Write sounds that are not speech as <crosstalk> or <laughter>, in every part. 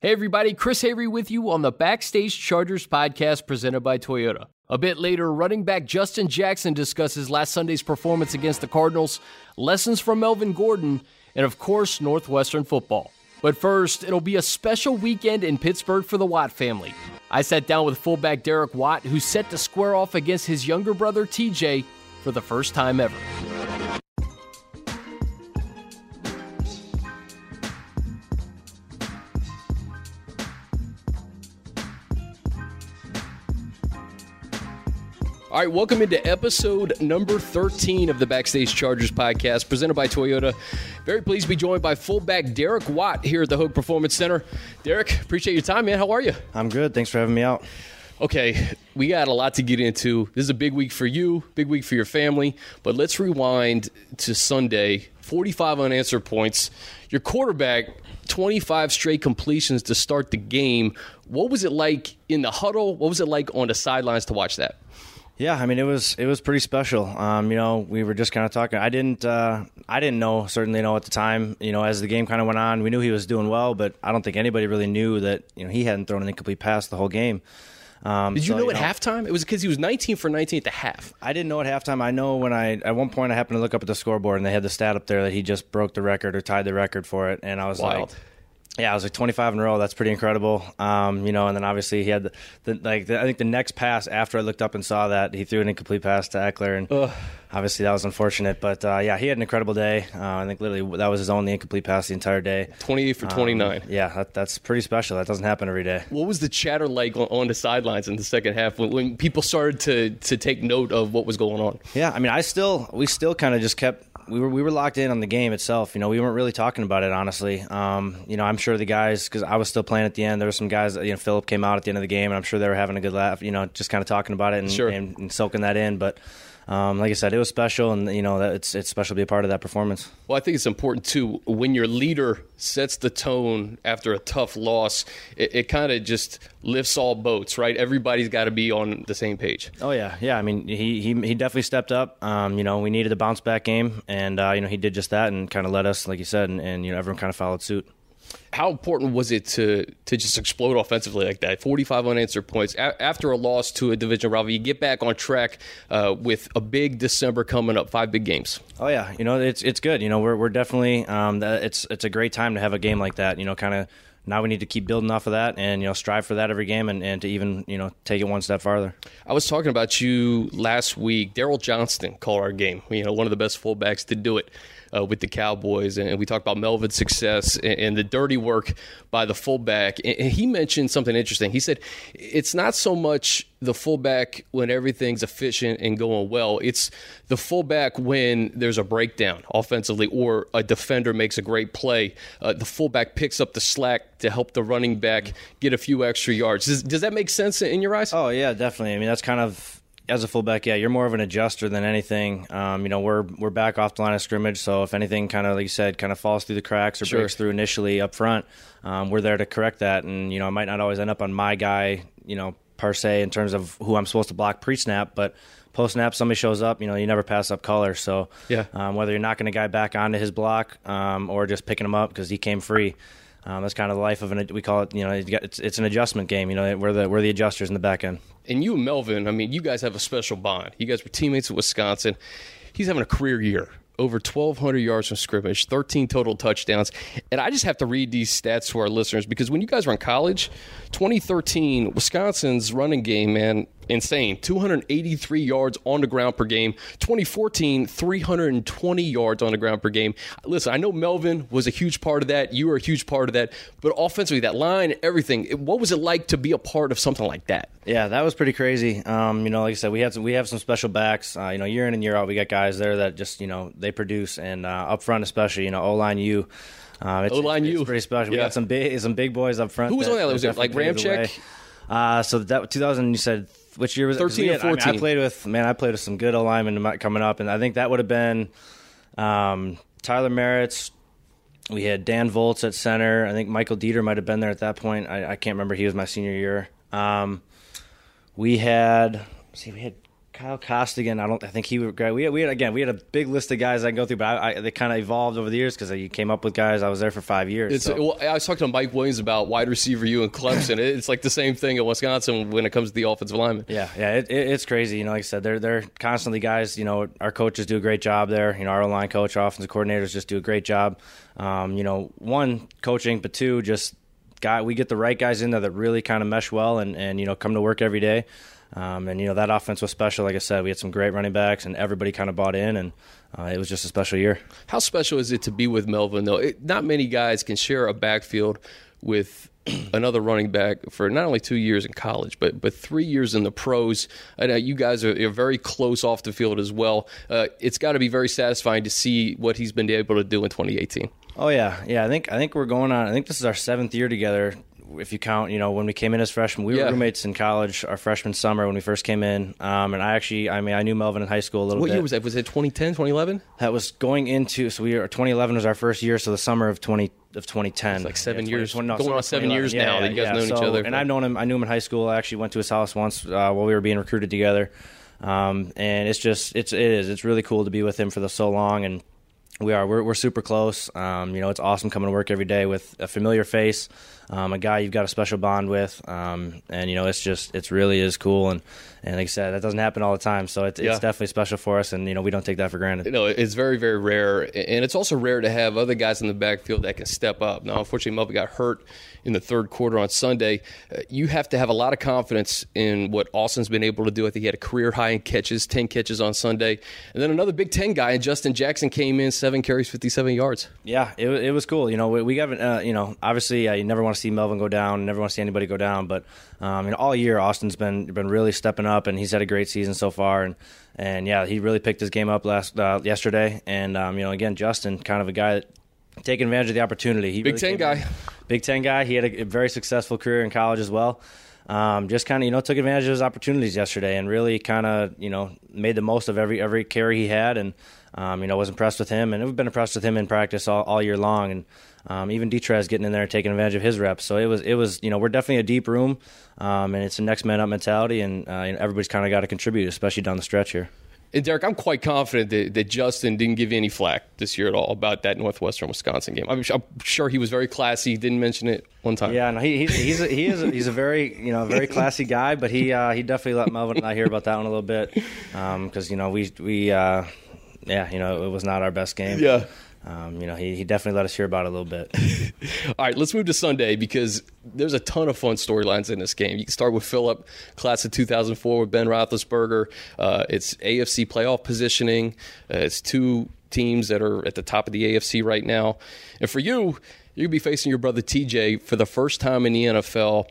Hey everybody, Chris Avery with you on the Backstage Chargers podcast presented by Toyota. A bit later, running back Justin Jackson discusses last Sunday's performance against the Cardinals, lessons from Melvin Gordon, and of course, Northwestern football. But first, it'll be a special weekend in Pittsburgh for the Watt family. I sat down with fullback Derek Watt, who's set to square off against his younger brother TJ for the first time ever. All right, welcome into episode number 13 of the Backstage Chargers podcast presented by Toyota. Very pleased to be joined by fullback Derek Watt here at the Hoag Performance Center. Derek, appreciate your time, man. How are you? I'm good. Thanks for having me out. Okay, we got a lot to get into. This is a big week for you, big week for your family, but let's rewind to Sunday 45 unanswered points. Your quarterback, 25 straight completions to start the game. What was it like in the huddle? What was it like on the sidelines to watch that? Yeah, I mean it was it was pretty special. Um, you know, we were just kind of talking. I didn't uh, I didn't know certainly know at the time. You know, as the game kind of went on, we knew he was doing well, but I don't think anybody really knew that you know he hadn't thrown an incomplete pass the whole game. Um, Did you so, know you at know, halftime? It was because he was 19 for 19 at the half. I didn't know at halftime. I know when I at one point I happened to look up at the scoreboard and they had the stat up there that he just broke the record or tied the record for it, and I was Wild. like yeah, I was like 25 in a row. That's pretty incredible. Um, you know, and then obviously he had the, the like the, I think the next pass after I looked up and saw that he threw an incomplete pass to Ekeler. and Ugh. obviously that was unfortunate. But uh, yeah, he had an incredible day. Uh, I think literally that was his only incomplete pass the entire day. 28 for 29. Um, yeah, that, that's pretty special. That doesn't happen every day. What was the chatter like on, on the sidelines in the second half when, when people started to to take note of what was going on? Yeah, I mean, I still we still kind of just kept we were we were locked in on the game itself. You know, we weren't really talking about it honestly. Um, you know, I'm sure the guys because I was still playing at the end. There were some guys. You know, Philip came out at the end of the game, and I'm sure they were having a good laugh. You know, just kind of talking about it and, sure. and, and soaking that in. But um, like I said, it was special, and you know it's it's special to be a part of that performance. Well, I think it's important too when your leader sets the tone after a tough loss. It, it kind of just lifts all boats, right? Everybody's got to be on the same page. Oh yeah, yeah. I mean, he he, he definitely stepped up. Um, you know, we needed a bounce back game, and uh, you know he did just that, and kind of led us, like you said, and, and you know everyone kind of followed suit how important was it to to just explode offensively like that? 45 unanswered points a- after a loss to a division rival. You get back on track uh, with a big December coming up, five big games. Oh yeah, you know it's it's good. You know we're we're definitely um, it's it's a great time to have a game like that. You know, kind of now we need to keep building off of that and you know strive for that every game and, and to even you know take it one step farther. I was talking about you last week. Daryl Johnston called our game. You know, one of the best fullbacks to do it uh, with the Cowboys, and we talked about Melvin's success and, and the dirty work by the fullback. And he mentioned something interesting. He said it's not so much the fullback when everything's efficient and going well. It's the fullback when there's a breakdown offensively or a defender makes a great play. Uh, the fullback picks up the slack to help the running back get a few extra yards. Does, does that make sense in your eyes? Oh yeah, definitely. I mean that's kind of as a fullback, yeah, you're more of an adjuster than anything. Um, you know, we're we're back off the line of scrimmage, so if anything, kind of like you said, kind of falls through the cracks or sure. breaks through initially up front, um, we're there to correct that. And you know, I might not always end up on my guy, you know, per se in terms of who I'm supposed to block pre-snap, but post snap somebody shows up, you know, you never pass up color. So yeah, um, whether you're knocking a guy back onto his block um, or just picking him up because he came free. Um, that's kind of the life of an. We call it, you know, it's it's an adjustment game. You know, we're the we're the adjusters in the back end. And you and Melvin, I mean, you guys have a special bond. You guys were teammates at Wisconsin. He's having a career year over 1,200 yards from scrimmage, 13 total touchdowns. And I just have to read these stats to our listeners because when you guys were in college, 2013, Wisconsin's running game, man, insane. 283 yards on the ground per game. 2014, 320 yards on the ground per game. Listen, I know Melvin was a huge part of that. You were a huge part of that. But offensively, that line, everything, what was it like to be a part of something like that? Yeah, that was pretty crazy. Um, you know, like I said, we had some, we have some special backs. Uh, you know, year in and year out, we got guys there that just you know they produce, and uh, up front especially, you know, O line you. Um, it's, O line you, pretty special. Yeah. We got some big some big boys up front. Who was that, on that? Was it like Ramczyk? Uh, so that 2000, you said which year was it? 13 or 14. I, mean, I, played with man, I played with some good alignment coming up, and I think that would have been um, Tyler Merritt's. We had Dan Voltz at center. I think Michael Deiter might have been there at that point. I, I can't remember. He was my senior year. Um, we had see, we had Kyle Costigan. I don't. I think he would. We had, we had again. We had a big list of guys I can go through, but I, I, they kind of evolved over the years because you came up with guys. I was there for five years. So. Well, I was talking to Mike Williams about wide receiver you and Clemson. <laughs> it's like the same thing at Wisconsin when it comes to the offensive lineman. Yeah, yeah, it, it, it's crazy. You know, like I said, they're they're constantly guys. You know, our coaches do a great job there. You know, our line coach, our offensive coordinators just do a great job. Um, you know, one coaching, but two just guy. We get the right guys in there that really kind of mesh well and and you know come to work every day. Um, and you know that offense was special. Like I said, we had some great running backs, and everybody kind of bought in, and uh, it was just a special year. How special is it to be with Melvin? Though it, not many guys can share a backfield with <clears throat> another running back for not only two years in college, but but three years in the pros. You guys are, are very close off the field as well. Uh, it's got to be very satisfying to see what he's been able to do in 2018. Oh yeah, yeah. I think I think we're going on. I think this is our seventh year together if you count, you know, when we came in as freshmen, we yeah. were roommates in college our freshman summer when we first came in. Um, and I actually, I mean, I knew Melvin in high school a little what bit. What year was that? Was it 2010, 2011? That was going into, so we were, 2011 was our first year, so the summer of 20, of 2010. It's like seven yeah, years, 20, no, going on seven years yeah, now yeah, that you guys known so, each other. And I've known him, I knew him in high school. I actually went to his house once uh, while we were being recruited together. Um, and it's just, it's, it is, it's really cool to be with him for the, so long. And, we are. We're, we're super close. Um, you know, it's awesome coming to work every day with a familiar face, um, a guy you've got a special bond with, um, and you know, it's just it's really is cool. And and like I said, that doesn't happen all the time, so it's, yeah. it's definitely special for us, and you know, we don't take that for granted. You know, it's very very rare, and it's also rare to have other guys in the backfield that can step up. Now, unfortunately, Melvin got hurt in the third quarter on Sunday. Uh, you have to have a lot of confidence in what Austin's been able to do. I think he had a career high in catches, ten catches on Sunday, and then another Big Ten guy, and Justin Jackson came in seven carries, fifty-seven yards. Yeah, it, it was cool. You know, we, we got uh, you know, obviously, uh, you never want to see Melvin go down, never want to see anybody go down, but um, you know, all year Austin's been been really stepping up, and he's had a great season so far, and and yeah, he really picked his game up last uh, yesterday, and um, you know, again, Justin, kind of a guy that taking advantage of the opportunity. He Big really Ten guy, Big Ten guy. He had a, a very successful career in college as well. Um, just kind of you know took advantage of his opportunities yesterday and really kind of you know made the most of every every carry he had and um, you know was impressed with him and we've been impressed with him in practice all, all year long and um, even Detrez getting in there and taking advantage of his reps so it was it was you know we're definitely a deep room um, and it's a next man up mentality and uh, you know, everybody's kind of got to contribute especially down the stretch here. And Derek, I'm quite confident that, that, Justin didn't give any flack this year at all about that Northwestern Wisconsin game. I'm, I'm sure he was very classy. Didn't mention it one time. Yeah, no, he, he's he's a, he is a, he's a very you know very classy guy, but he uh, he definitely let Melvin and I hear about that one a little bit because um, you know we we uh, yeah you know it was not our best game. Yeah um, you know, he, he definitely let us hear about it a little bit. <laughs> All right, let's move to Sunday because there's a ton of fun storylines in this game. You can start with Philip, class of 2004 with Ben Roethlisberger. Uh, it's AFC playoff positioning. Uh, it's two teams that are at the top of the AFC right now. And for you, you'll be facing your brother TJ for the first time in the NFL.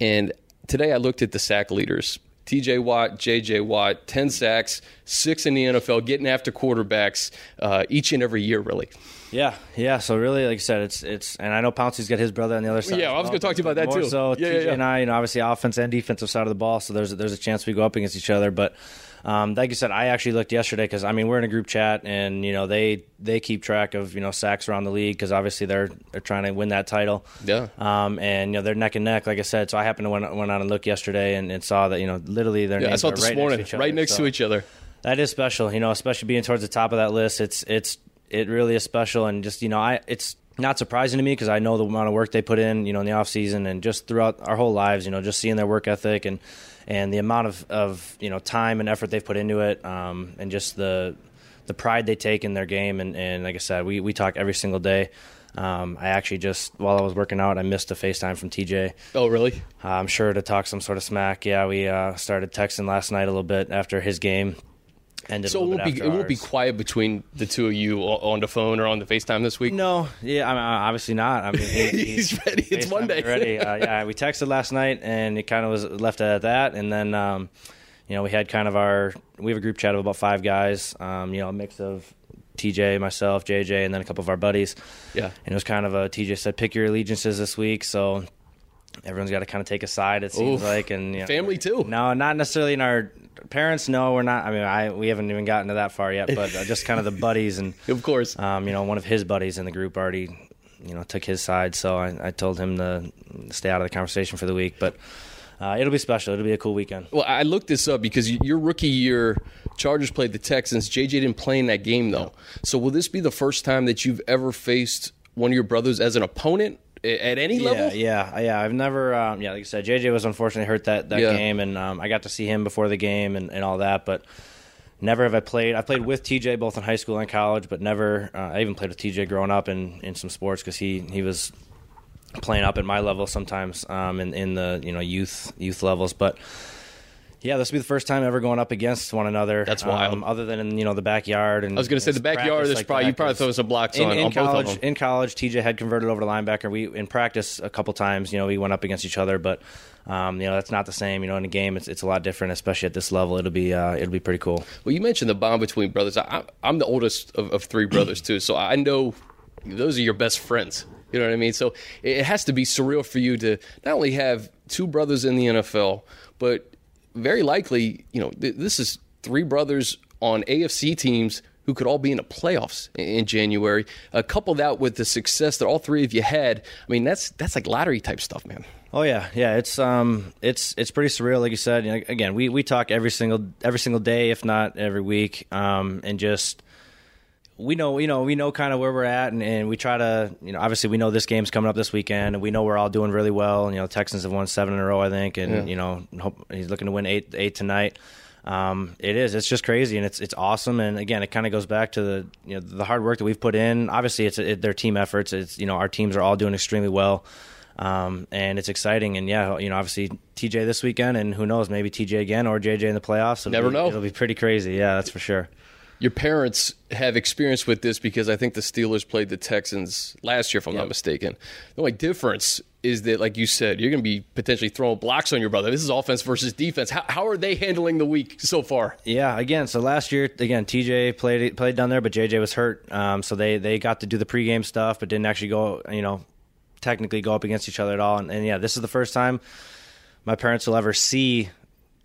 And today I looked at the sack leaders. TJ Watt, JJ Watt, 10 sacks, six in the NFL, getting after quarterbacks uh, each and every year, really. Yeah, yeah. So really, like I said, it's it's, and I know Pouncey's got his brother on the other side. Yeah, I was going to talk to you about that too. So yeah, TJ yeah, yeah. and I, you know, obviously offense and defensive side of the ball. So there's there's a chance we go up against each other, but um, like you said, I actually looked yesterday because I mean we're in a group chat and you know they they keep track of you know sacks around the league because obviously they're they're trying to win that title. Yeah. Um, and you know they're neck and neck, like I said. So I happened to went, went on and look yesterday and, and saw that you know literally their yeah, names I saw it this right morning, next right next so to each other. That is special, you know, especially being towards the top of that list. It's it's it really is special, and just you know I it's not surprising to me because I know the amount of work they put in, you know, in the off season and just throughout our whole lives, you know, just seeing their work ethic and and the amount of, of you know time and effort they've put into it, um, and just the the pride they take in their game. And, and like I said, we we talk every single day. Um, I actually just while I was working out, I missed a FaceTime from TJ. Oh, really? Uh, I'm sure to talk some sort of smack. Yeah, we uh, started texting last night a little bit after his game So it won't be it won't be quiet between the two of you on the phone or on the FaceTime this week. No, yeah, I mean, obviously not. I mean, he, <laughs> he's, he's, ready. It's Monday. ready. Uh, yeah, we texted last night, and it kind of was left at that, and then. Um, you know, we had kind of our we have a group chat of about five guys. Um, you know, a mix of TJ, myself, JJ, and then a couple of our buddies. Yeah. And it was kind of a TJ said, pick your allegiances this week. So everyone's got to kind of take a side. It seems Oof. like, and you know, family too. No, not necessarily in our parents. No, we're not. I mean, I we haven't even gotten to that far yet. But uh, just kind of the buddies, and <laughs> of course, um, you know, one of his buddies in the group already, you know, took his side. So I, I told him to stay out of the conversation for the week. But uh, it'll be special. It'll be a cool weekend. Well, I looked this up because your rookie year, Chargers played the Texans. JJ didn't play in that game though. So will this be the first time that you've ever faced one of your brothers as an opponent at any yeah, level? Yeah, yeah. Yeah. I've never, um, yeah, like I said, JJ was unfortunately hurt that, that Yeah. game, and um, I got to see him before the game and, and all that, but never have I played. I played with TJ both in high school and college, but never, uh, I even played with TJ growing up in, in some sports because he, he was playing up at my level sometimes um, in, in the, you know, youth youth levels, but yeah, this will be the first time ever going up against one another. That's wild. Um, other than in you know the backyard and I was going to say the backyard. There's probably you probably throw some blocks in, on, in on college, both of them. in college, TJ had converted over to linebacker. We in practice a couple times, you know, we went up against each other, but um, you know that's not the same. You know, in a game, it's it's a lot different, especially at this level. It'll be uh, it'll be pretty cool. Well, you mentioned the bond between brothers. I, I'm the oldest of, of three brothers too, so I know those are your best friends. You know what I mean? So it has to be surreal for you to not only have two brothers in the NFL, but very likely, you know, th- this is three brothers on AFC teams who could all be in the playoffs in, January. Uh, couple that with the success that all three of you had. I mean, that's that's like lottery type stuff, man. Oh yeah, yeah. It's um, it's it's pretty surreal, like you said. You know, again, we we talk every single every single day, if not every week, um, and just we know you know we know kind of where we're at, and, and we try to you know obviously we know this game's coming up this weekend, and we know we're all doing really well. And, You know, Texans have won seven in a row, I think, and Yeah. you know hope, he's looking to win eight eight tonight. Um, it is. It's just crazy, and it's it's awesome. And again, it kind of goes back to the you know the hard work that we've put in. Obviously, it's it, their team efforts. It's you know our teams are all doing extremely well, um, and it's exciting. And yeah, you know obviously TJ this weekend, and who knows, maybe TJ again or JJ in the playoffs. It'll Never be- know. It'll be pretty crazy. Yeah, that's for sure. Your parents have experience with this because I think the Steelers played the Texans last year, if I'm not mistaken. The only difference is that, like you said, you're going to be potentially throwing blocks on your brother. This is offense versus defense. How, how are they handling the week so far? Yeah, again, so last year again TJ played played down there, but JJ was hurt, um, so they they got to do the pregame stuff, but didn't actually go, you know, technically go up against each other at all. And, and yeah, this is the first time my parents will ever see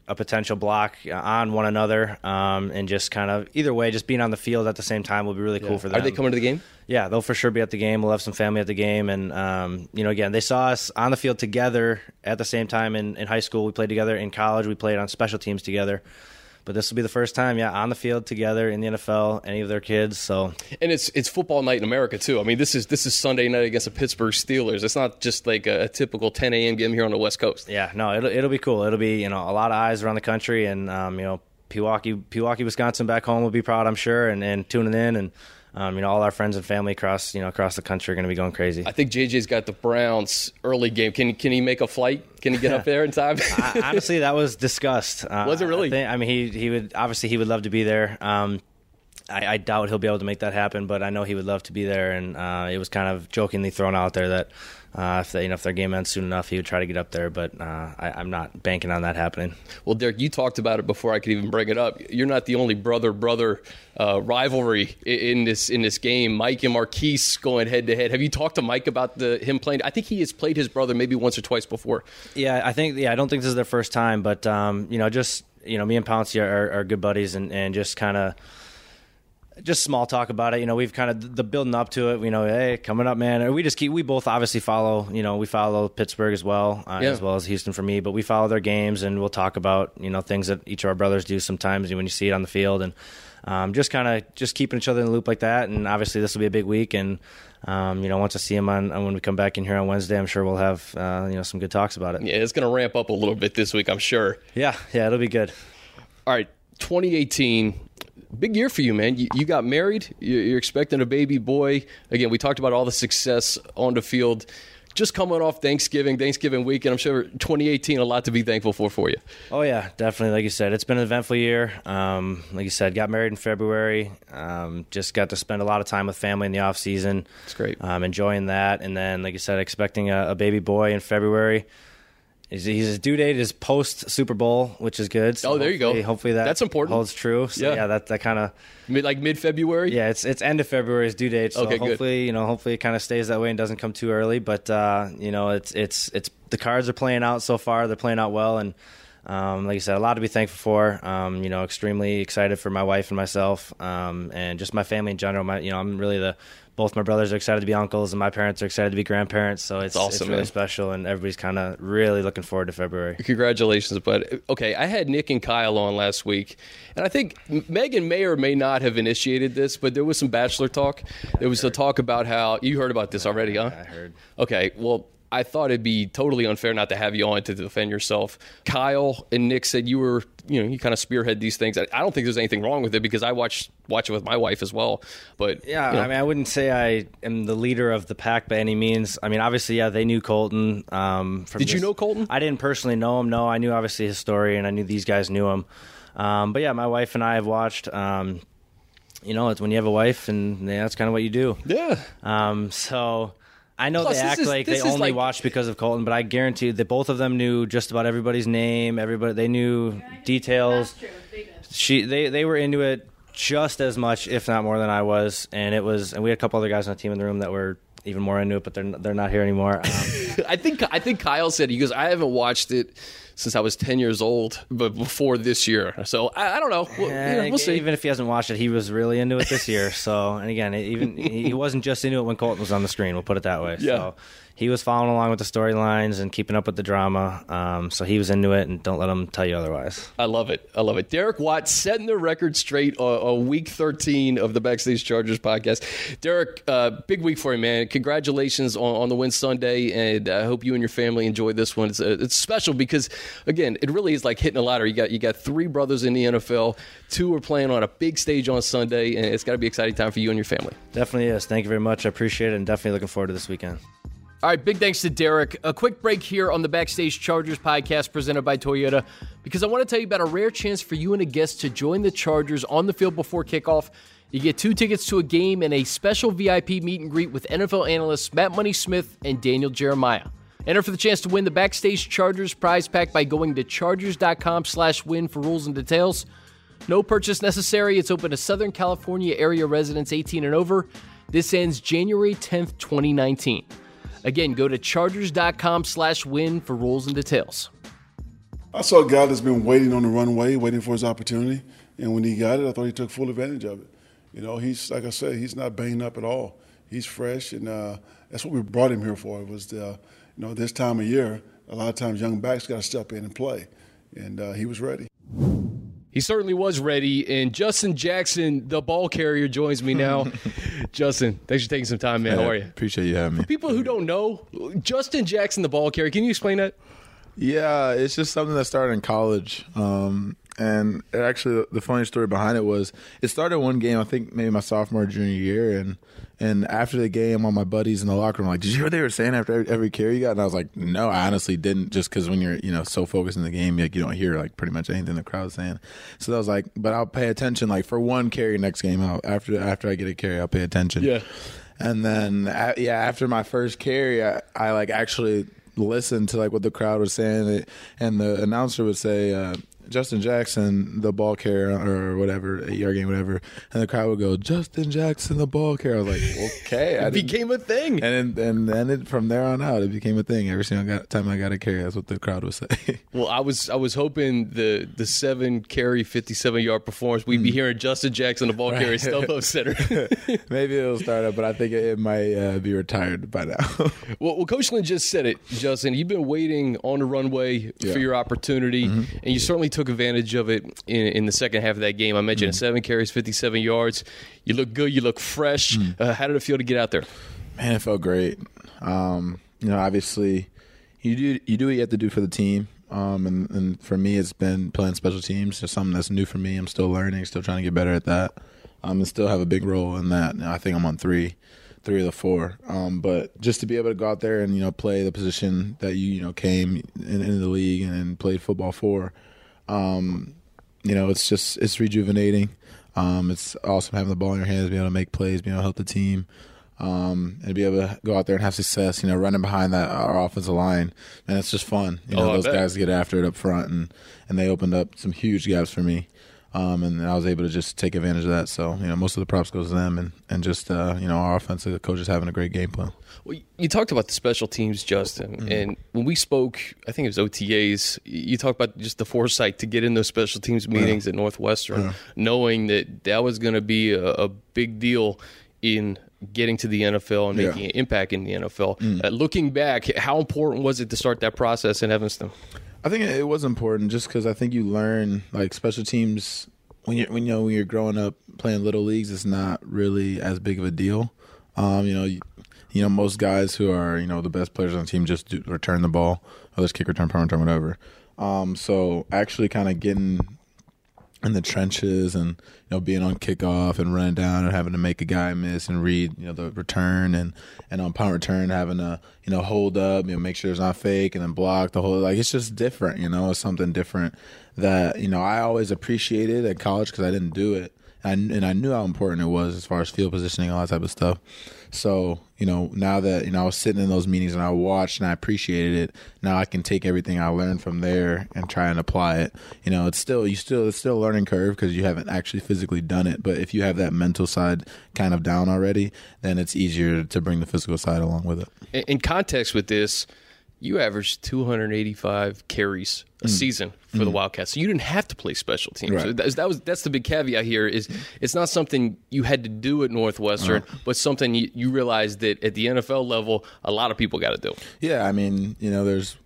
a potential block on one another, um, and just kind of either way, just being on the field at the same time will be really cool for them. Are they coming to the game? Yeah, they'll for sure be at the game. We'll have some family at the game, and um, you know, again, they saw us on the field together at the same time in, in high school. We played together in college. We played on special teams together. But this will be the first time, yeah, on the field together in the NFL. Any of their kids, so And it's it's football night in America too. I mean, this is this is Sunday night against the Pittsburgh Steelers. It's not just like a, a typical 10 a.m. game here on the West Coast. yeah, no, it'll it'll be cool. It'll be you know a lot of eyes around the country, and um, you know, Pewaukee, Pewaukee, Wisconsin, back home will be proud, I'm sure, and, and tuning in, and um, you know, all our friends and family across you know across the country are going to be going crazy. I think JJ's got the Browns early game. Can can he make a flight? Can he get up there in <laughs> time? I- honestly, that was discussed. Uh, Was it really? I, think- I mean, he he would obviously he would love to be there. Um, I, I doubt he'll be able to make that happen, but I know he would love to be there. And uh, it was kind of jokingly thrown out there that uh, if they, you know if their game ends soon enough, he would try to get up there. But uh, I, I'm not banking on that happening. Well, Derek, you talked about it before I could even bring it up. You're not the only brother brother uh, rivalry in this in this game. Mike and Maurkice going head to head. Have you talked to Mike about the him playing? I think he has played his brother maybe once or twice before. Yeah, I think yeah, I don't think this is their first time, but um, you know, just you know, me and Pouncey are, are good buddies, and, and just kind of just small talk about it. You know, we've kind of the building up to it. You know, hey, coming up, man. We just keep. We both obviously follow. You know, we follow Pittsburgh as well, uh, Yeah. as well as Houston for me. But we follow their games, and we'll talk about you know things that each of our brothers do sometimes when you see it on the field, and um, just kind of just keeping each other in the loop like that. And obviously, this will be a big week, and um, you know, once I see him on, on when we come back in here on Wednesday, I'm sure we'll have uh, you know some good talks about it. Yeah, it's going to ramp up a little bit this week, I'm sure. Yeah, yeah, it'll be good. All right, 2018, big year for you, man. You, you got married. You- You're expecting a baby boy. Again, we talked about all the success on the field. Just coming off Thanksgiving, Thanksgiving weekend. I'm sure 2018, a lot to be thankful for for you. Oh yeah, definitely. Like you said, it's been an eventful year. Um, like you said, got married in February. Um, just got to spend a lot of time with family in the off season. It's great. Um, enjoying that, and then like you said, expecting a, a baby boy in February. His, his due date is post Super Bowl, which is good. So Oh, there you go. hopefully- that That's important. holds true. So Yeah. yeah, that that kind of Mid, like mid February. yeah, it's it's end of February's due date. So Okay, good. hopefully, you know, hopefully it kind of stays that way and doesn't come too early. But uh, you know, it's it's it's the cards are playing out so far. They're playing out well, and um, like I said, a lot to be thankful for. Um, you know, extremely excited for my wife and myself, um, and just my family in general. My, you know, I'm really the both my brothers are excited to be uncles, and my parents are excited to be grandparents. So it's awesome, it's really man. special, and everybody's kind of really looking forward to February. Congratulations, but okay, I had Nick and Kyle on last week, and I think Megan may or may not have initiated this, but there was some bachelor talk. There was a talk about how you heard about this already, huh? I heard. Okay, well, I thought it'd be totally unfair not to have you on to defend yourself. Kyle and Nick said you were, you know, you kind of spearhead these things. I I don't think there's anything wrong with it because I watch watch it with my wife as well. But Yeah, you know, I mean, I wouldn't say I am the leader of the pack by any means. I mean, obviously, yeah, they knew Colton. Um, from Did you know Colton? I didn't personally know him. No, I knew obviously his story, and I knew these guys knew him. Um, but yeah, my wife and I have watched. Um, you know, it's when you have a wife, and yeah, that's kind of what you do. yeah, Um, so I know Plus, they act is- like they only like- watched because of Colton, but I guarantee that both of them knew just about everybody's name. Everybody, they knew details That's true. They she they they were into it just as much, if not more, than I was, and it was. And we had a couple other guys on the team in the room that were even more into it, but they're they're not here anymore. <laughs> Um, I think I think Kyle said he goes. I haven't watched it since I was ten years old, but before this year. So I, I don't know. We'll, you know, we'll see. Even if he hasn't watched it, he was really into it this year. So, and again, even he wasn't just into it when Colton was on the screen. We'll put it that way. Yeah. So he was following along with the storylines and keeping up with the drama. Um, so he was into it, and don't let him tell you otherwise. I love it. I love it. Derek Watt setting the record straight on, on week 13 of the Backstage Chargers podcast. Derek, uh, big week for you, man. Congratulations on, on the win Sunday, and I hope you and your family enjoyed this one. It's, uh, it's special because, again, it really is like hitting a ladder. You got you got three brothers in the NFL. Two are playing on a big stage on Sunday, and it's got to be an exciting time for you and your family. Definitely is. Thank you very much. I appreciate it, and definitely looking forward to this weekend. All right, big thanks to Derek. A quick break here on the Backstage Chargers podcast presented by Toyota because I want to tell you about a rare chance for you and a guest to join the Chargers on the field before kickoff. You get two tickets to a game and a special VIP meet and greet with NFL analysts Matt Money Smith and Daniel Jeremiah. Enter for the chance to win the Backstage Chargers prize pack by going to chargers.com slash win for rules and details. No purchase necessary. It's open to Southern California area residents 18 and over. This ends January 10th, 2019. Again, go to chargers.com slash win for rules and details. I saw a guy that's been waiting on the runway, waiting for his opportunity, and when he got it, I thought he took full advantage of it. You know, he's like I said, he's not banged up at all. He's fresh, and uh, that's what we brought him here for. It was the, you know this time of year. A lot of times, young backs got to step in and play, and uh, he was ready. He certainly was ready. And Justin Jackson, the ball carrier, joins me now. <laughs> Justin, thanks for taking some time, man. How are you? Appreciate you having me. People who don't know, Justin Jackson, the ball carrier, can you explain that? Yeah, it's just something that started in college. Um, and actually, the funny story behind it was it started one game, I think maybe my sophomore or junior year. And and after the game, all my buddies in the locker room were like, Did you hear what they were saying after every, every carry you got? And I was like, No, I honestly didn't. Just because when you're, you know, so focused in the game, like, you don't hear like pretty much anything the crowd's saying. So I was like, But I'll pay attention. Like for one carry next game, I'll, after after I get a carry, I'll pay attention. Yeah. And then, yeah, after my first carry, I, I like actually listened to like what the crowd was saying, and the announcer would say, uh, "Justin Jackson, the ball carrier, or whatever, eight yard game, whatever," and the crowd would go, "Justin Jackson, the ball carrier." I was like, <laughs> "Okay," It became a thing. and then, and then it, from there on out, it became a thing. Every single got, time I got a carry, that's what the crowd would say. <laughs> Well, I was I was hoping the the seven carry fifty seven yard performance we'd be hearing Justin Jackson the ball carrier still up center. <laughs> Maybe it'll start up, but I think it, it might uh, be retired by now. well, well, Coach Lynn just said it, Justin. You've been waiting on the runway Yeah. Mm-hmm. for your opportunity, and you certainly took advantage of it in, in the second half of that game. I mentioned Mm-hmm. seven carries, fifty seven yards. You look good. You look fresh. Mm. Uh, how did it feel to get out there? Man, it felt great. Um, you know, obviously, you do you do what you have to do for the team. Um, and, and for me, it's been playing special teams. It's something that's new for me. I'm still learning, still trying to get better at that. Um, and still have a big role in that. I think I'm on three, three of the four. Um, but just to be able to go out there and you know play the position that you you know came in, into the league and, and played football for, um, you know, it's just it's rejuvenating. Um, it's awesome having the ball in your hands, being able to make plays, being able to help the team, um, and be able to go out there and have success. You know, running behind that our offensive line, and it's just fun. You know, Oh, those guys get after it up front, and and they opened up some huge gaps for me. Um, and I was able to just take advantage of that. So you know, most of the props goes to them, and and just uh, you know, our offensive coach is having a great game plan. Well, you talked about the special teams, Justin, mm-hmm. and when we spoke, I think it was OTAs. You talked about just the foresight to get in those special teams meetings yeah. at Northwestern, yeah. knowing that that was going to be a, a, big deal in getting to the NFL and making yeah. an impact in the NFL. Mm. Uh, looking back, how important was it to start that process in Evanston? I think it was important just because I think you learn like special teams when you when you know when you're growing up playing little leagues. It's not really as big of a deal. Um, you know, you, you, know most guys who are you know the best players on the team just do, return the ball, whether it's kick return, punt return, whatever. Um, so actually, kind of getting in the trenches and you know being on kickoff and running down and having to make a guy miss and read you know the return and and on punt return having to you know hold up you know make sure it's not fake and then block the whole like it's just different you know it's something different that you know I always appreciated at college because I didn't do it I, and I knew how important it was as far as field positioning all that type of stuff so, you know, now that, you know, I was sitting in those meetings and I watched and I appreciated it, now I can take everything I learned from there and try and apply it. You know, it's still, you still, it's still a learning curve because you haven't actually physically done it. But if you have that mental side kind of down already, then it's easier to bring the physical side along with it. In context with this, you averaged 285 carries a mm. season for mm. the Wildcats. So you didn't have to play special teams. Right. So that, that, was that's the big caveat here is it's not something you had to do at Northwestern, uh-huh. but something you, you realized that at the NFL level, a lot of people got to do. Yeah, I mean, you know, there's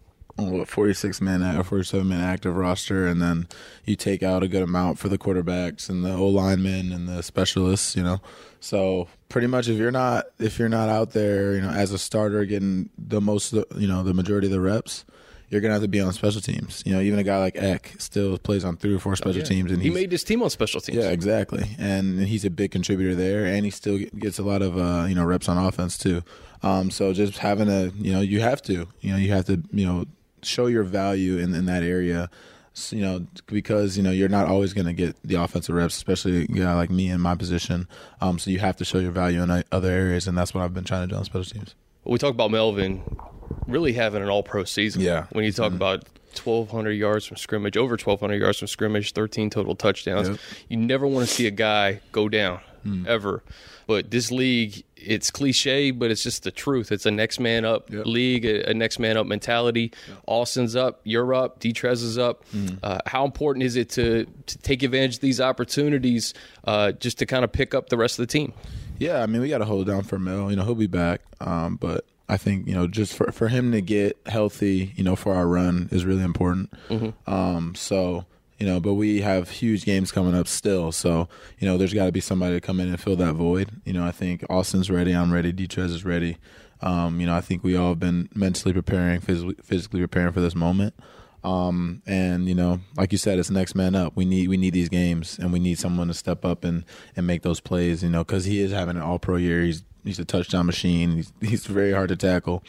what 46 man or 47 man active roster and then you take out a good amount for the quarterbacks and the O linemen and the specialists you know so pretty much if you're not if you're not out there you know as a starter getting the most you know the majority of the reps you're gonna have to be on special teams. You know, even a guy like Eck still plays on three or four special oh, yeah. teams, and he made his team on special teams. Yeah, exactly, and he's a big contributor there, and he still gets a lot of uh, you know reps on offense too. Um, so just having a you know you have to you know you have to you know show your value in, in that area. You know, because you know you're not always going to get the offensive reps, especially a guy like me in my position. Um, so you have to show your value in other areas, and that's what I've been trying to do on special teams. we talk about Melvin really having an All-Pro season. Yeah. When you talk mm-hmm. about 1,200 yards from scrimmage, over 1,200 yards from scrimmage, 13 total touchdowns. Yep. You never want to see a guy go down mm. ever. But this league, it's cliche, but it's just the truth. It's a next man up yep. league, a, a, next man up mentality. Yep. Austin's up, you're up, Detrez is up. Mm. Uh, how important is it to to take advantage of these opportunities uh, just to kind of pick up the rest of the team? Yeah, I mean, we got to hold down for Mel. You know, he'll be back, um, but I think you know just for for him to get healthy, you know, for our run is really important. Mm-hmm. Um, so you know, but we have huge games coming up still. So, you know, there's got to be somebody to come in and fill that void. You know, I think Austin's ready. I'm ready. Detrez is ready. Um, you know, I think we all have been mentally preparing, physically, physically preparing for this moment. Um, and you know, like you said, it's next man up. We need we need these games, and we need someone to step up and and make those plays. You know, because he is having an All Pro year. He's he's a touchdown machine. He's <laughs> he's very hard to tackle.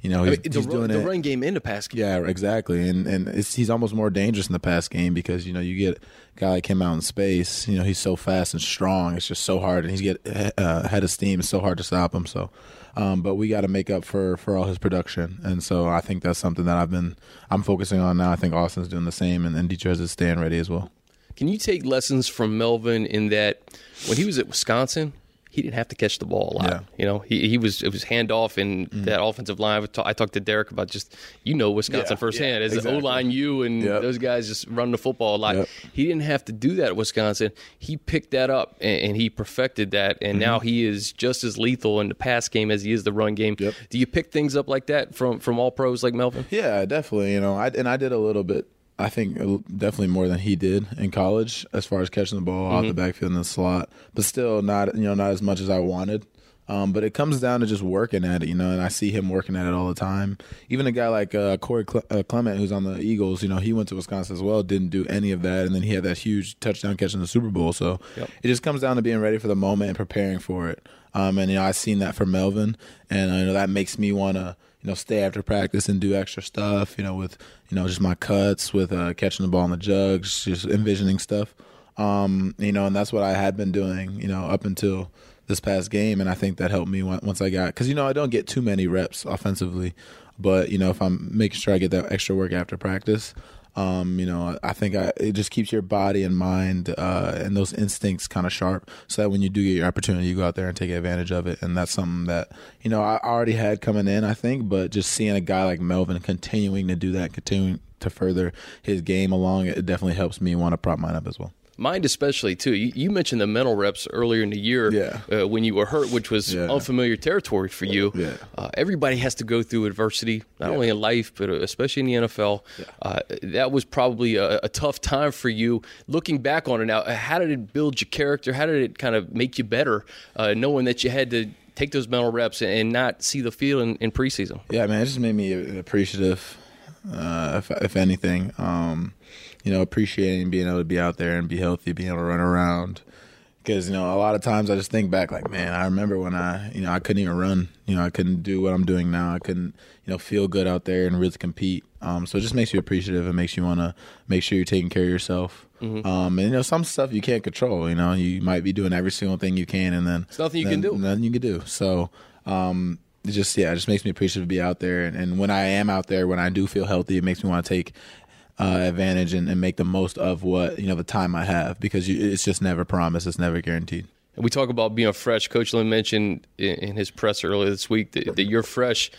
You know, he's, I mean, he's the, doing the it. run game in the pass game. Yeah, exactly. And and he's almost more dangerous in the pass game because you know you get a guy like him out in space. You know, he's so fast and strong. It's just so hard, and he's get uh, head of steam. It's so hard to stop him. So, um, but we got to make up for for all his production, and so I think that's something that I've been I'm focusing on now. I think Austin's doing the same, and, and Detrez is staying ready as well. Can you take lessons from Melvin in that when he was at Wisconsin? He didn't have to catch the ball a lot. Yeah. You know, he, he was it was handoff in mm. that offensive line. I talked to Derek about just you know Wisconsin yeah, firsthand yeah, as exactly. O line you and yep. those guys just run the football a lot. Yep. He didn't have to do that at Wisconsin. He picked that up and, and he perfected that, and mm-hmm. now he is just as lethal in the pass game as he is the run game. Yep. Do you pick things up like that from from all pros like Melvin? Yeah, definitely. You know, I and I did a little bit I think definitely more than he did in college as far as catching the ball mm-hmm. off the backfield in the slot, but still not you know not as much as I wanted. Um, but it comes down to just working at it, you know, and I see him working at it all the time. Even a guy like uh, Corey Cle- uh, Clement, who's on the Eagles, you know, he went to Wisconsin as well, didn't do any of that, and then he had that huge touchdown catch in the Super Bowl. So yep. it just comes down to being ready for the moment and preparing for it. Um, and you know, I've seen that for Melvin, and you know that makes me want to you know, stay after practice and do extra stuff, you know, with, you know, just my cuts, with uh, catching the ball in the jugs, just envisioning stuff. Um, you know, and that's what I had been doing, you know, up until this past game. And I think that helped me once I got, because, you know, I don't get too many reps offensively, but, you know, if I'm making sure I get that extra work after practice, Um, you know, I think I, it just keeps your body and mind uh, and those instincts kind of sharp, so that when you do get your opportunity, you go out there and take advantage of it. And that's something that you know I already had coming in, I think, but just seeing a guy like Melvin continuing to do that, continuing to further his game along, it definitely helps me want to prop mine up as well mind especially too. You, you, mentioned the mental reps earlier in the year yeah. uh, when you were hurt, which was yeah. unfamiliar territory for you. Yeah. Uh, everybody has to go through adversity, not only in life but especially in the NFL. Uh, that was probably a, a, tough time for you. Looking back on it now, how did it build your character? How did it kind of make you better, uh, knowing that you had to take those mental reps and not see the field in, in preseason? Yeah, man, it just made me appreciative. Uh, if, if anything. Um, you know, appreciating being able to be out there and be healthy, being able to run around. Because you know, a lot of times I just think back, like, man, I remember when I, you know, I couldn't even run. You know, I couldn't do what I'm doing now. I couldn't, you know, feel good out there and really compete. Um, so it just makes you appreciative and makes you want to make sure you're taking care of yourself. Mm-hmm. Um, and you know, some stuff you can't control. You know, you might be doing every single thing you can, and then it's nothing you then, can do. Nothing you can do. So, um, it just yeah, it just makes me appreciative to be out there. And, and, when I am out there, when I do feel healthy, it makes me want to take uh, advantage and, and, make the most of what you know the time I have because you, it's just never promised. It's never guaranteed. And we talk about being fresh. Coach Lynn mentioned in, in his press earlier this week that, that, you're fresh.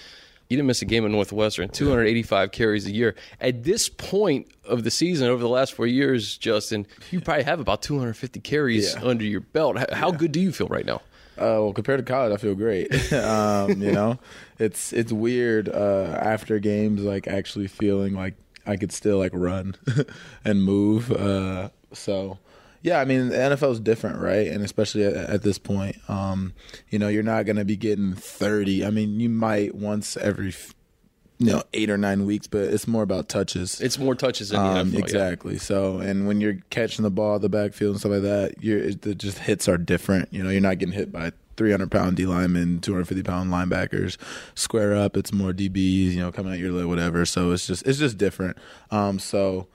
You didn't miss a game at Northwestern. 285 carries a year. At this point of the season, over the last four years, Justin, you probably have about 250 carries yeah. under your belt. How, how yeah. good do you feel right now? Uh, well, compared to college, I feel great. <laughs> um, you know, it's it's weird uh, after games, like actually feeling like I could still like run <laughs> and move. Uh, so yeah, I mean the NFL is different, right? And especially at, at this point, um, you know, you're not going to be getting 30. I mean, you might once every you know eight or nine weeks, but it's more about touches. It's more touches than um, NFL, exactly. Yeah. So, and when you're catching the ball at the backfield and stuff like that, you're the just hits are different. You know, you're not getting hit by 300 pound D linemen, 250 pound linebackers. Square up, it's more DBs, you know, coming at your leg, whatever. So it's just it's just different. Um, so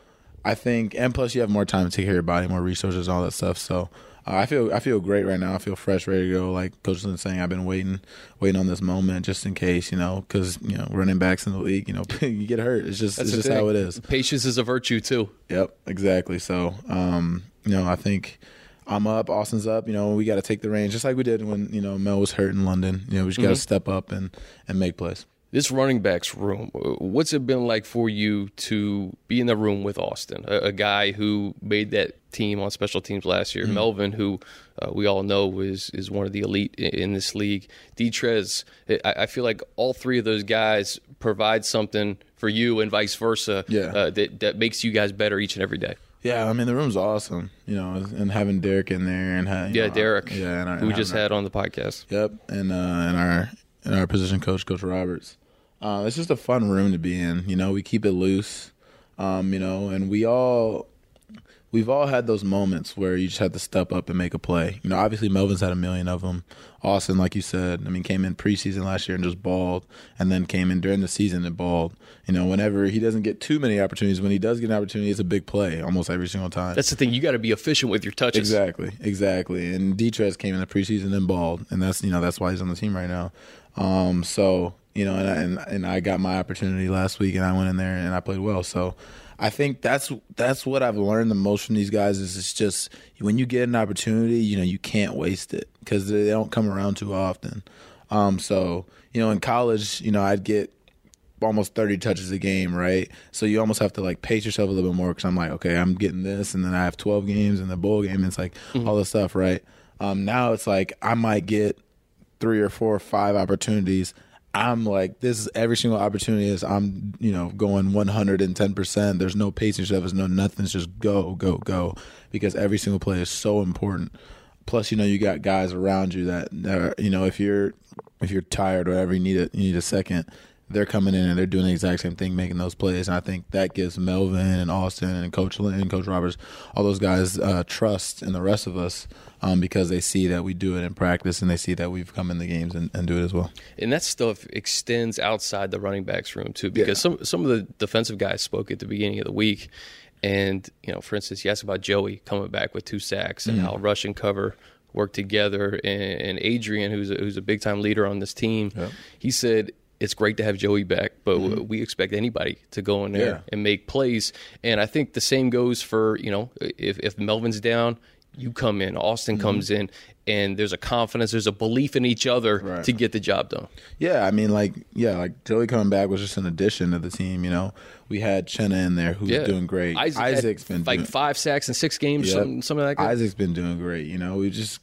I think, and plus you have more time to take care of your body, more resources, all that stuff. So uh, I feel I feel great right now. I feel fresh, ready to go. Like Coach Lynn saying, I've been waiting, waiting on this moment just in case, you know, because you know running backs in the league, you know, <laughs> you get hurt. It's just That's it's just thing. how it is. Patience is a virtue too. Yep, exactly. So, um, you know, I think I'm up, Austin's up. You know, we got to take the reins, just like we did when you know Mel was hurt in London. You know, we just got to mm-hmm. step up and and make plays. This running backs room, what's it been like for you to be in the room with Austin, a, a guy who made that team on special teams last year, mm-hmm. Melvin, who uh, we all know is is one of the elite in, in this league, Detrez. I, I, feel like all three of those guys provide something for you, and vice versa. Yeah. Uh, that that makes you guys better each and every day. Yeah, I mean the room's awesome, you know, and having Derek in there and ha- yeah, know, Derek, yeah, and our, who we just our, had on the podcast. Yep, and uh, and our and our position coach, Coach Roberts. Uh, it's just a fun room to be in. You know, we keep it loose, um, you know, and we all we've all had those moments where you just have to step up and make a play. You know, obviously Melvin's had a million of them. Austin, like you said, I mean, came in preseason last year and just balled, and then came in during the season and balled. You know, whenever he doesn't get too many opportunities, when he does get an opportunity, it's a big play almost every single time. That's the thing; you got to be efficient with your touches. Exactly, exactly. And Detrez came in the preseason and balled, and that's you know that's why he's on the team right now. Um, so you know, and I, and and I got my opportunity last week, and I went in there and I played well. So I think that's that's what I've learned the most from these guys is it's just when you get an opportunity, you know, you can't waste it because they don't come around too often. Um, so you know, in college, you know, I'd get almost 30 touches a game, right? So you almost have to like pace yourself a little bit more because I'm like, okay, I'm getting this, and then I have 12 games in the bowl game. And it's like mm-hmm. all this stuff, right? Um, now it's like I might get three or four or five opportunities I'm like this is every single opportunity is I'm you know going 110 percent. There's no pacing. There's no nothing. It's just go go go because every single play is so important. Plus, you know, you got guys around you that, that are, you know if you're if you're tired or whatever, you need a you need a second. They're coming in and they're doing the exact same thing, making those plays. And I think that gives Melvin and Austin and Coach Lynn and Coach Roberts, all those guys, uh, trust in the rest of us um, because they see that we do it in practice and they see that we've come in the games and, and do it as well. And that stuff extends outside the running backs room too, because yeah. some some of the defensive guys spoke at the beginning of the week, and you know, for instance, you asked about Joey coming back with two sacks and mm. how rush and cover work together, and, and Adrian, who's a, who's a big time leader on this team, he said it's great to have Joey back, but mm-hmm. we expect anybody to go in there yeah. and make plays. And I think the same goes for you know if if Melvin's down, you come in, Austin mm-hmm. comes in, and there's a confidence, there's a belief in each other right. to get the job done. Yeah, I mean, like, yeah, like Joey coming back was just an addition to the team. You know, we had Chenna in there who's yeah. doing great. Isaac Isaac's been like doing, five sacks in six games, yep. something, something like that. Isaac's been doing great. You know, we just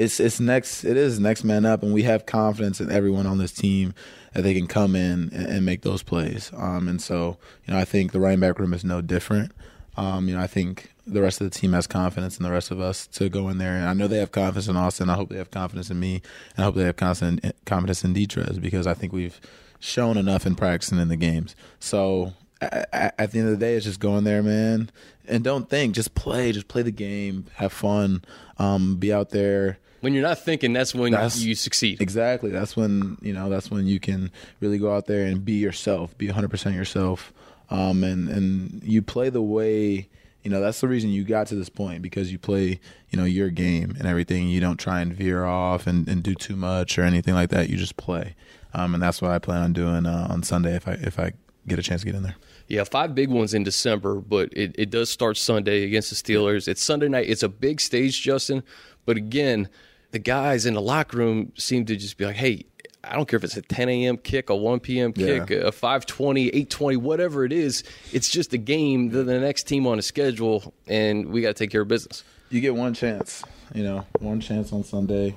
it's it's next it is next man up, and we have confidence in everyone on this team that they can come in and, and make those plays. Um, and so you know, I think the running back room is no different. Um, you know, I think the rest of the team has confidence in the rest of us to go in there. And I know they have confidence in Austin. I hope they have confidence in me. And I hope they have confidence, confidence in Detrez because I think we've shown enough in practice and in the games. So at, at the end of the day, it's just going there, man. And don't think, just play, just play the game, have fun, um, be out there. When you're not thinking, that's when that's, you succeed. Exactly. That's when you know. That's when you can really go out there and be yourself, be 100 percent yourself, um, and and you play the way you know that's the reason you got to this point because you play you know your game and everything you don't try and veer off and, and do too much or anything like that you just play um, and that's what i plan on doing uh, on sunday if i if i get a chance to get in there yeah five big ones in december but it, it does start sunday against the steelers it's sunday night it's a big stage justin but again the guys in the locker room seem to just be like hey I don't care if it's a 10 a.m. kick, a 1 p.m. kick, yeah. a 520, 820, whatever it is. It's just a game. They're the next team on the schedule, and we got to take care of business. You get one chance, you know, one chance on Sunday.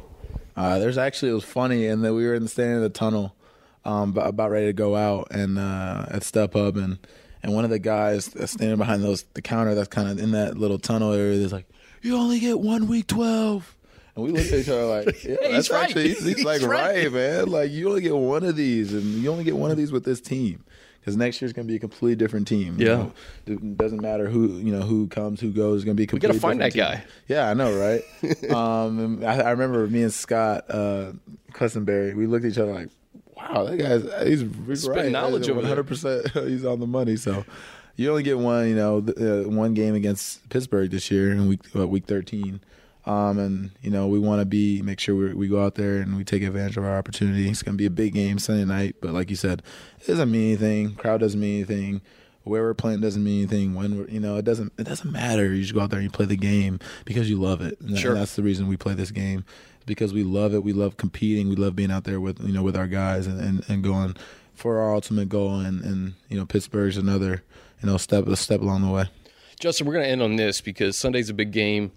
Uh, there's actually, it was funny, and then we were in the standing in the tunnel um, about ready to go out and uh, at StubHub, and, and one of the guys standing behind those the counter that's kind of in that little tunnel area is like, you only get one week 12 and we looked at each other like, yeah, <laughs> that's right. actually, he's, he's, he's like, right. right, man. Like, you only get one of these, and you only get one of these with this team. Because next year's going to be a completely different team. Yeah, know? it doesn't matter who you know who comes, who goes. It's going to be. A completely we got to find that team. guy. Yeah, I know, right? <laughs> um, I, I, remember me and Scott uh, Quessenberry. We looked at each other like, "Wow, that guy's he's, he's right. knowledge one hundred percent. <laughs> He's on the money." So you only get one, you know, uh, one game against Pittsburgh this year in week uh, week thirteen. Um, and you know we want to be make sure we, we go out there and we take advantage of our opportunity. It's going to be a big game Sunday night, but like you said, it doesn't mean anything. Crowd doesn't mean anything. Where we're playing doesn't mean anything. When we're, you know it doesn't it doesn't matter. You just go out there and you play the game because you love it. And sure. that's the reason we play this game because we love it. We love competing. We love being out there with you know with our guys and, and, and going for our ultimate goal. And, and you know Pittsburgh's another you know step a step along the way. Justin, we're going to end on this because Sunday's a big game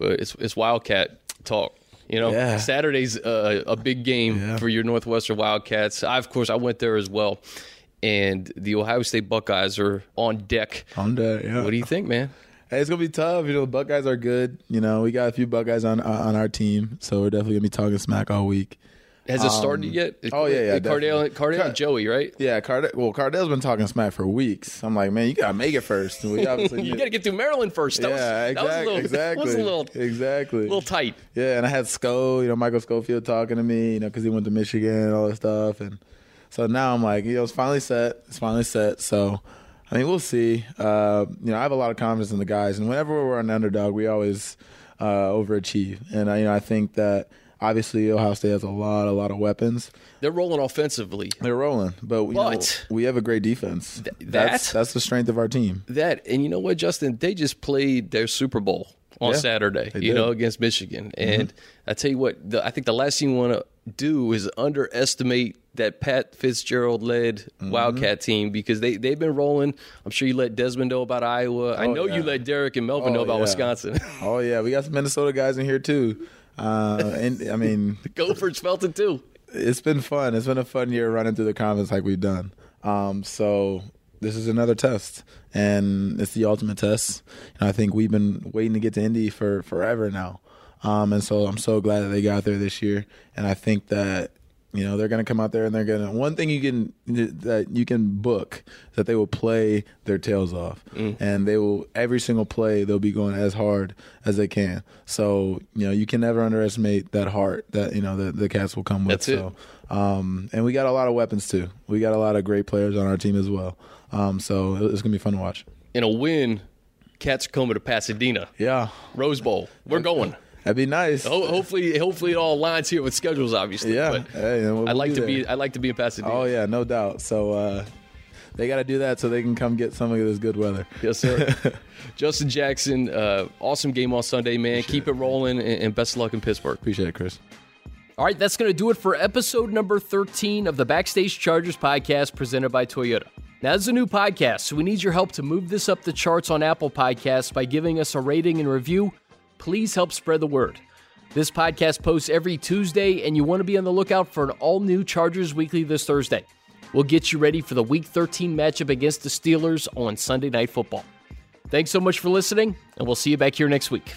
but it's it's Wildcat talk. You know, yeah. Saturday's a, a big game yeah. for your Northwestern Wildcats. I, of course, I went there as well, and the Ohio State Buckeyes are on deck. On deck, yeah. What do you think, man? Hey, it's gonna be tough. You know, the Buckeyes are good. You know, we got a few Buckeyes on on our team, so we're definitely gonna be talking smack all week. Has it started um, yet? Oh yeah, yeah. Cardale, Cardale, and Joey, right? Yeah, Cardale. Well, Cardale's been talking smack for weeks. I'm like, man, you gotta make it first. We <laughs> obviously you gotta get through Maryland first. That yeah, was, exactly, that was a little, <laughs> exactly, a little, exactly, little tight. Yeah, and I had Sco, you know, Michael Schofield talking to me, you know, because he went to Michigan and all that stuff, and so now I'm like, you know, it's finally set. It's finally set. So. I mean, we'll see. Uh, you know, I have a lot of confidence in the guys, and whenever we're an underdog, we always uh, overachieve. And I, you know, I think that Obviously, Ohio State has a lot, a lot of weapons. They're rolling offensively. They're rolling, but, but know, we have a great defense. Th- that's that, that's the strength of our team. That and you know what, Justin? They just played their Super Bowl on yeah, Saturday. You did. know, against Michigan, and mm-hmm. I tell you what, the, I think the last thing you want to do is underestimate that Pat Fitzgerald led mm-hmm. Wildcat team because they they've been rolling. I'm sure you let Desmond know about Iowa. Oh, I know yeah. you let Derek and Melvin oh, know about yeah. Wisconsin. oh yeah, we got some Minnesota guys in here too. Uh, and I <laughs> mean, the Gophers felt it too. It's been fun. It's been a fun year running through the conference like we've done. Um, so this is another test, and it's the ultimate test. And I think we've been waiting to get to Indy for forever now. Um, and so I'm so glad that they got there this year. And I think that you know, they're going to come out there and they're going to. One thing you can that you can book that they will play their tails off, mm. and they will every single play they'll be going as hard as they can. So you know, you can never underestimate that heart that you know the the cats will come with. That's so, it. Um, and we got a lot of weapons too. We got a lot of great players on our team as well. Um, so it's gonna be fun to watch. In a win, Cats are coming to Pasadena. Yeah, Rose Bowl. We're going. That'd be nice. Ho- hopefully, hopefully it all aligns here with schedules. Obviously, yeah. But Hey, we'll I like be to be. there. I like to be in Pasadena. Oh yeah, no doubt. So uh, they got to do that so they can come get some of this good weather. Yes, sir. <laughs> Justin Jackson, uh, awesome game on Sunday, man. Keep it rolling, and, and best of luck in Pittsburgh. Appreciate it, Chris. All right, that's going to do it for episode number 13 of the Backstage Chargers podcast presented by Toyota. Now, this is a new podcast, so we need your help to move this up the charts on Apple Podcasts by giving us a rating and review. Please help spread the word. This podcast posts every Tuesday, and you want to be on the lookout for an all new Chargers Weekly this Thursday. We'll get you ready for the Week 13 matchup against the Steelers on Sunday Night Football. Thanks so much for listening, and we'll see you back here next week.